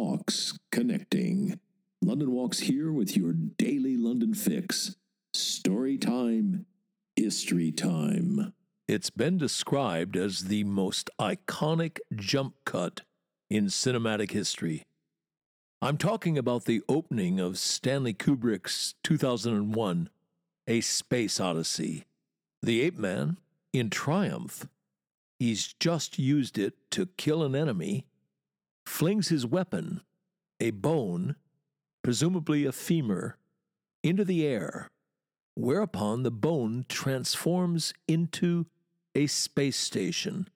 Walks Connecting. London Walks here with your daily London fix. Story time, history time. It's been described as the most iconic jump cut in cinematic history. I'm talking about the opening of Stanley Kubrick's 2001 A Space Odyssey. The ape man, in triumph, he's just used it to kill an enemy, flings his weapon, a bone, presumably a femur, into the air, whereupon the bone transforms into a space station,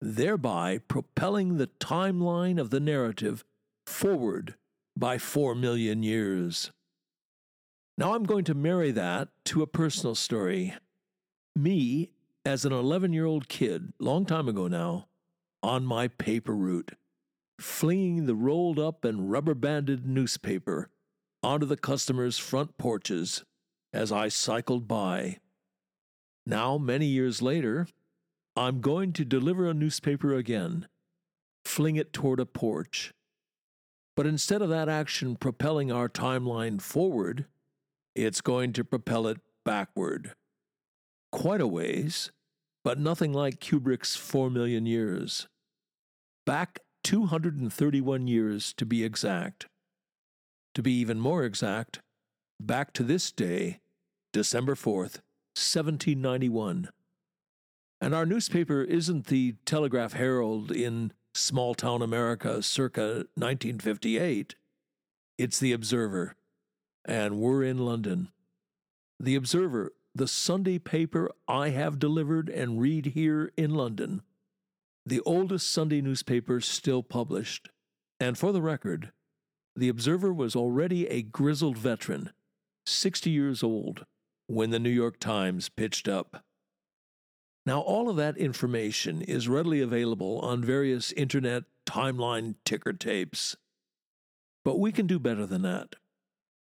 thereby propelling the timeline of the narrative forward by four million years. Now I'm going to marry that to a personal story. Me, as an 11 year old kid, long time ago now, on my paper route, flinging the rolled up and rubber banded newspaper onto the customers' front porches as I cycled by. Now, many years later, I'm going to deliver a newspaper again, fling it toward a porch. But instead of that action propelling our timeline forward, it's going to propel it backward. Quite a ways, but nothing like Kubrick's Four Million Years. Back 231 years to be exact. To be even more exact, back to this day, December 4th, 1791. And our newspaper isn't the Telegraph Herald in small town America circa 1958. It's the Observer. And we're in London. The Observer, the Sunday paper I have delivered and read here in London, the oldest Sunday newspaper still published. And for the record, the Observer was already a grizzled veteran, 60 years old, when the New York Times pitched up. Now, all of that information is readily available on various internet timeline ticker tapes. But we can do better than that.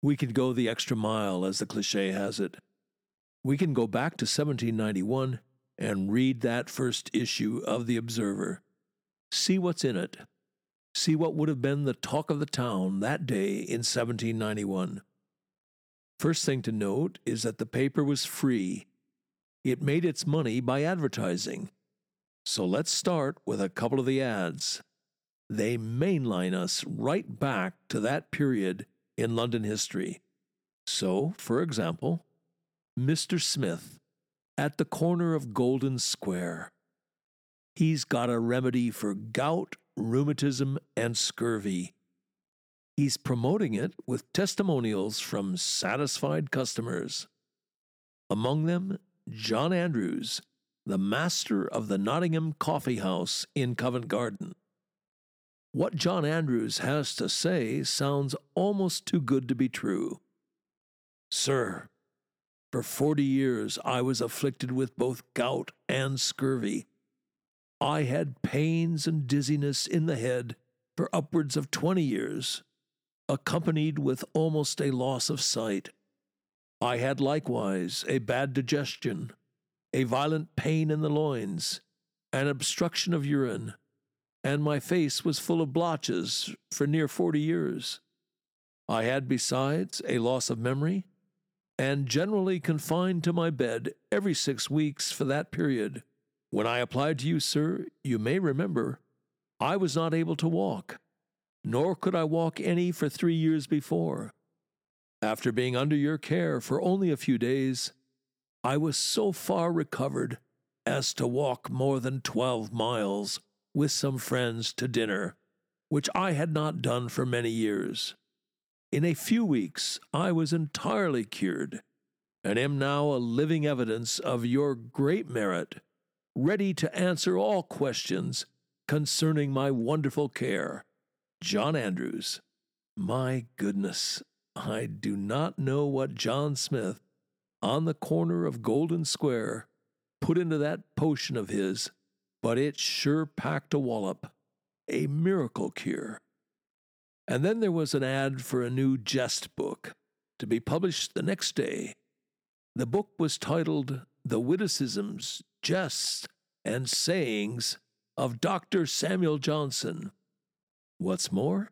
We can go the extra mile, as the cliche has it. We can go back to 1791 and read that first issue of The Observer. See what's in it. See what would have been the talk of the town that day in 1791. First thing to note is that the paper was free. It made its money by advertising. So let's start with a couple of the ads. They mainline us right back to that period in London history. So, for example, Mr. Smith at the corner of Golden Square. He's got a remedy for gout, rheumatism, and scurvy. He's promoting it with testimonials from satisfied customers. Among them, John Andrews, the master of the Nottingham Coffee House in Covent Garden. What John Andrews has to say sounds almost too good to be true. Sir, for forty years I was afflicted with both gout and scurvy. I had pains and dizziness in the head for upwards of twenty years, accompanied with almost a loss of sight. I had likewise a bad digestion, a violent pain in the loins, an obstruction of urine, and my face was full of blotches for near forty years. I had besides a loss of memory and generally confined to my bed every six weeks for that period. When I applied to you, sir, you may remember, I was not able to walk, nor could I walk any for three years before. After being under your care for only a few days, I was so far recovered as to walk more than twelve miles with some friends to dinner, which I had not done for many years. In a few weeks, I was entirely cured, and am now a living evidence of your great merit, ready to answer all questions concerning my wonderful care. John Andrews. My goodness, I do not know what John Smith, on the corner of Golden Square, put into that potion of his, but it sure packed a wallop. A miracle cure. And then there was an ad for a new jest book to be published the next day. The book was titled The Witticisms, Jests, and Sayings of Dr. Samuel Johnson. What's more,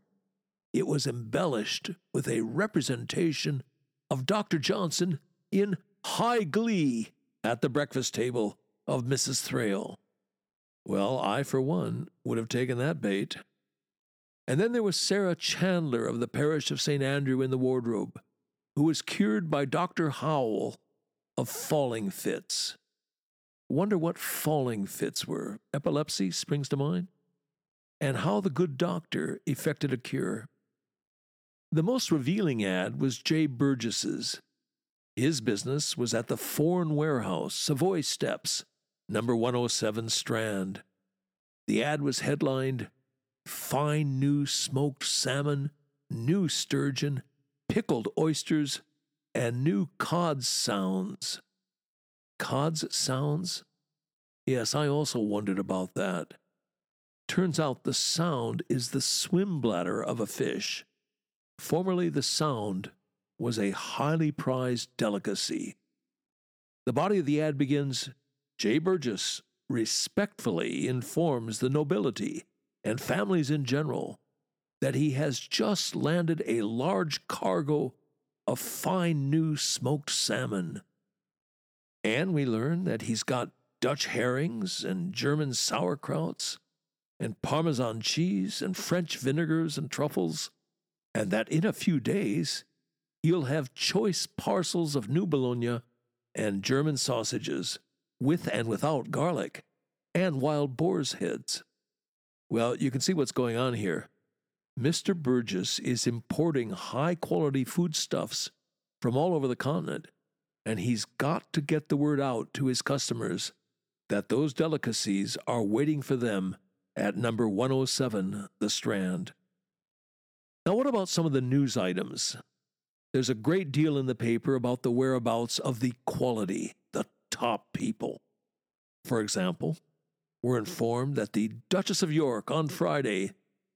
it was embellished with a representation of Dr. Johnson in high glee at the breakfast table of Mrs. Thrale. Well, I, for one, would have taken that bait. And then there was Sarah Chandler of the parish of St. Andrew in the wardrobe, who was cured by Dr. Howell of falling fits. Wonder what falling fits were. Epilepsy springs to mind? And how the good doctor effected a cure. The most revealing ad was Jay Burgess's. His business was at the Foreign Warehouse, Savoy Steps, number 107 Strand. The ad was headlined Fine new smoked salmon, new sturgeon, pickled oysters, and new cod sounds. Cod's sounds? Yes, I also wondered about that. Turns out the sound is the swim bladder of a fish. Formerly, the sound was a highly prized delicacy. The body of the ad begins J. Burgess respectfully informs the nobility and families in general that he has just landed a large cargo of fine new smoked salmon. And we learn that he's got Dutch herrings and German sauerkrauts and Parmesan cheese and French vinegars and truffles and that in a few days you'll have choice parcels of New Bologna and German sausages, with and without garlic, and wild boar's heads. Well, you can see what's going on here. Mr. Burgess is importing high quality foodstuffs from all over the continent, and he's got to get the word out to his customers that those delicacies are waiting for them at number 107 The Strand. Now, what about some of the news items? There's a great deal in the paper about the whereabouts of the quality, the top people. For example, we're informed that the Duchess of York on Friday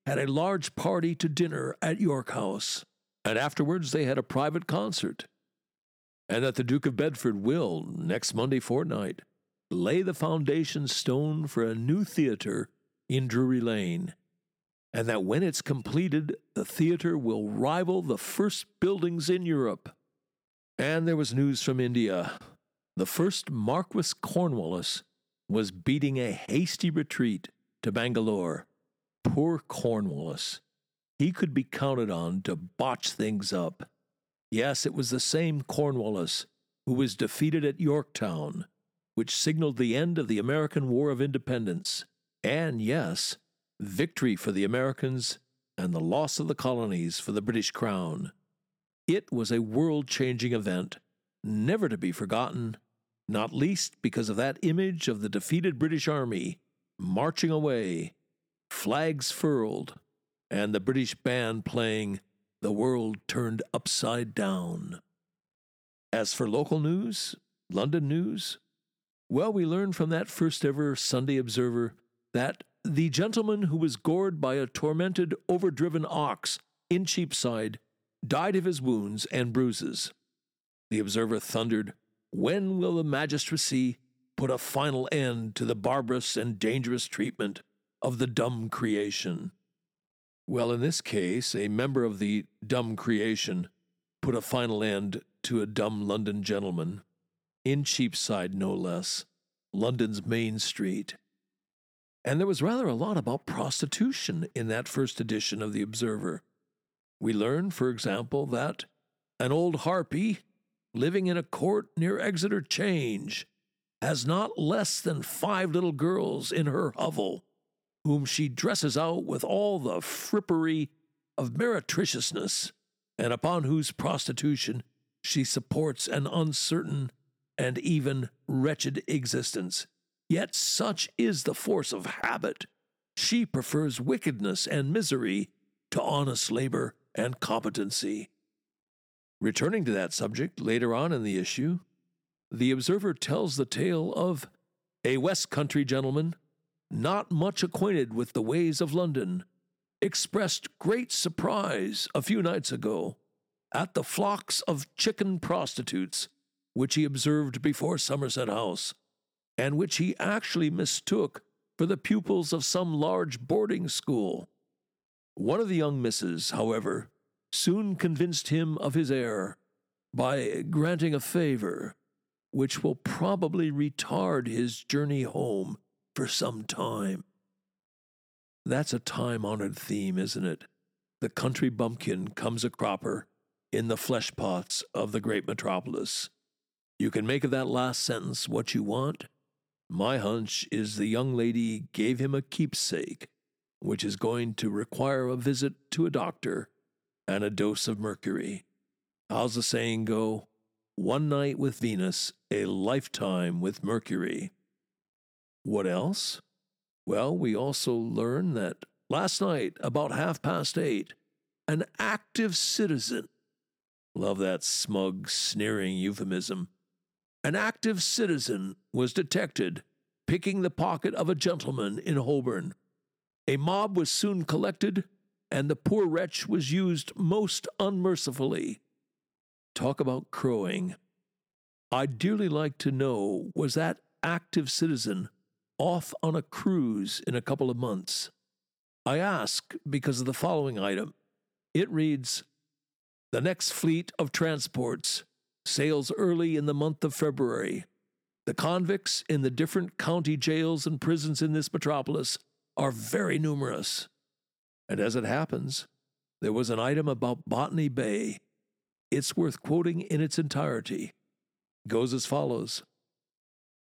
had a large party to dinner at York House, and afterwards they had a private concert, and that the Duke of Bedford will, next Monday fortnight, lay the foundation stone for a new theatre in Drury Lane and that when it's completed, the theater will rival the first buildings in Europe. And there was news from India. The first Marquis Cornwallis was beating a hasty retreat to Bangalore. Poor Cornwallis. He could be counted on to botch things up. Yes, it was the same Cornwallis who was defeated at Yorktown, which signaled the end of the American War of Independence. And yes, victory for the Americans, and the loss of the colonies for the British Crown. It was a world changing event, never to be forgotten, not least because of that image of the defeated British Army marching away, flags furled, and the British band playing The World Turned Upside Down. As for local news, London news, well, we learn from that first ever Sunday Observer that the gentleman who was gored by a tormented, overdriven ox in Cheapside died of his wounds and bruises. The observer thundered, When will the magistracy put a final end to the barbarous and dangerous treatment of the dumb creation? Well, in this case, a member of the dumb creation put a final end to a dumb London gentleman, in Cheapside no less, London's main street. And there was rather a lot about prostitution in that first edition of The Observer. We learn, for example, that an old harpy living in a court near Exeter Change has not less than five little girls in her hovel, whom she dresses out with all the frippery of meretriciousness, and upon whose prostitution she supports an uncertain and even wretched existence. Yet such is the force of habit. She prefers wickedness and misery to honest labor and competency. Returning to that subject later on in the issue, the observer tells the tale of a West Country gentleman, not much acquainted with the ways of London, expressed great surprise a few nights ago at the flocks of chicken prostitutes which he observed before Somerset House and which he actually mistook for the pupils of some large boarding school. One of the young misses, however, soon convinced him of his error by granting a favor which will probably retard his journey home for some time. That's a time honored theme, isn't it? The country bumpkin comes a cropper in the flesh pots of the great metropolis. You can make of that last sentence what you want. My hunch is the young lady gave him a keepsake, which is going to require a visit to a doctor and a dose of mercury. How's the saying go? One night with Venus, a lifetime with Mercury. What else? Well, we also learn that last night, about half past eight, an active citizen, love that smug, sneering euphemism, an active citizen was detected picking the pocket of a gentleman in Holborn. A mob was soon collected, and the poor wretch was used most unmercifully. Talk about crowing. I'd dearly like to know was that active citizen off on a cruise in a couple of months? I ask because of the following item. It reads The next fleet of transports sails early in the month of February. The convicts in the different county jails and prisons in this metropolis are very numerous. And as it happens, there was an item about Botany Bay it's worth quoting in its entirety. It goes as follows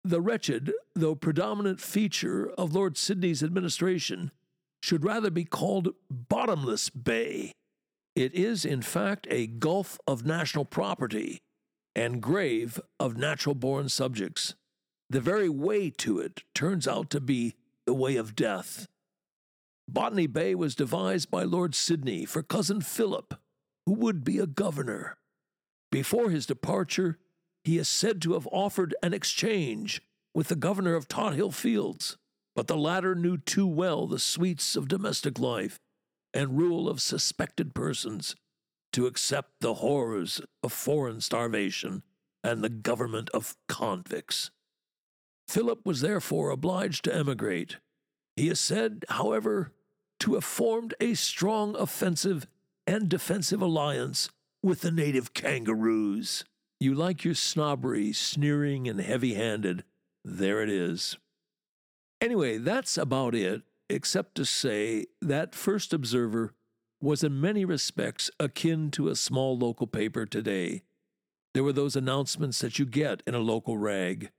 The wretched, though predominant feature of Lord Sydney's administration should rather be called Bottomless Bay. It is, in fact, a gulf of national property and grave of natural born subjects. The very way to it turns out to be the way of death. Botany Bay was devised by Lord Sydney for cousin Phillip, who would be a governor. Before his departure, he is said to have offered an exchange with the governor of Tothill Fields, but the latter knew too well the sweets of domestic life and rule of suspected persons to accept the horrors of foreign starvation and the government of convicts. Phillip was therefore obliged to emigrate. He is said, however, to have formed a strong offensive and defensive alliance with the native kangaroos. You like your snobbery, sneering and heavy handed. There it is. Anyway, that's about it, except to say that First Observer was in many respects akin to a small local paper today. There were those announcements that you get in a local rag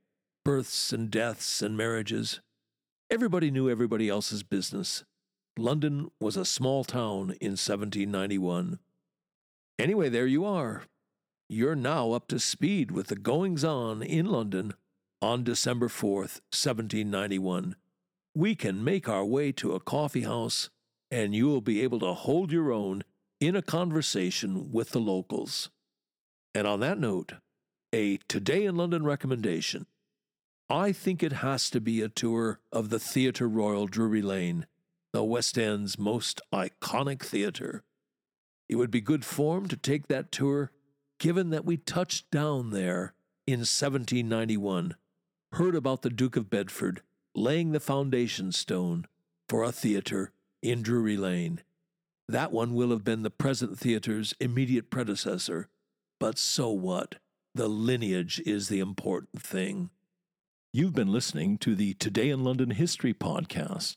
births and deaths and marriages. Everybody knew everybody else's business. London was a small town in 1791. Anyway, there you are. You're now up to speed with the goings on in London on December 4th, 1791. We can make our way to a coffee house, and you will be able to hold your own in a conversation with the locals. And on that note, a Today in London recommendation. I think it has to be a tour of the Theatre Royal Drury Lane the West End's most iconic theater. It would be good form to take that tour, given that we touched down there in 1791, heard about the Duke of Bedford laying the foundation stone for a theater in Drury Lane. That one will have been the present theater's immediate predecessor, but so what? The lineage is the important thing. You've been listening to the Today in London History podcast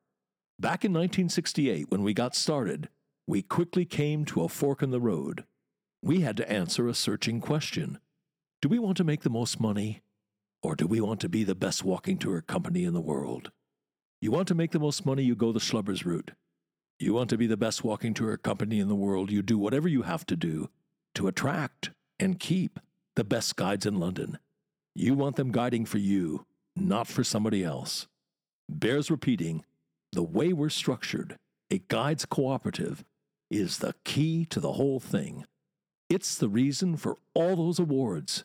Back in 1968, when we got started, we quickly came to a fork in the road. We had to answer a searching question Do we want to make the most money, or do we want to be the best walking tour company in the world? You want to make the most money, you go the Schlubbers route. You want to be the best walking tour company in the world, you do whatever you have to do to attract and keep the best guides in London. You want them guiding for you, not for somebody else. Bears repeating the way we're structured, a guides cooperative, is the key to the whole thing. It's the reason for all those awards.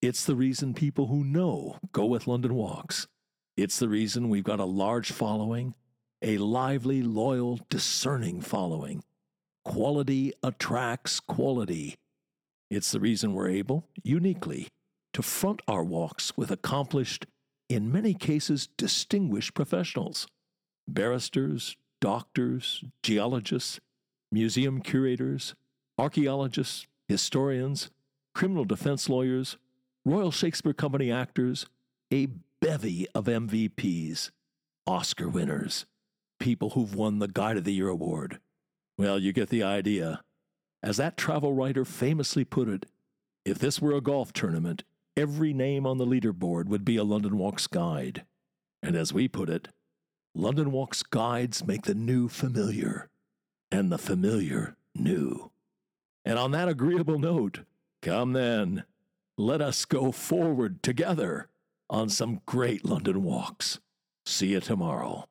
It's the reason people who know go with London Walks. It's the reason we've got a large following, a lively, loyal, discerning following. Quality attracts quality. It's the reason we're able, uniquely, to front our walks with accomplished, in many cases distinguished professionals barristers, doctors, geologists, museum curators, archaeologists, historians, criminal defense lawyers, Royal Shakespeare Company actors, a bevy of MVPs, Oscar winners, people who've won the Guide of the Year award. Well, you get the idea. As that travel writer famously put it, if this were a golf tournament, every name on the leaderboard would be a London Walks guide. And as we put it, London Walks guides make the new familiar, and the familiar new. And on that agreeable note, come then, let us go forward together on some great London walks. See you tomorrow.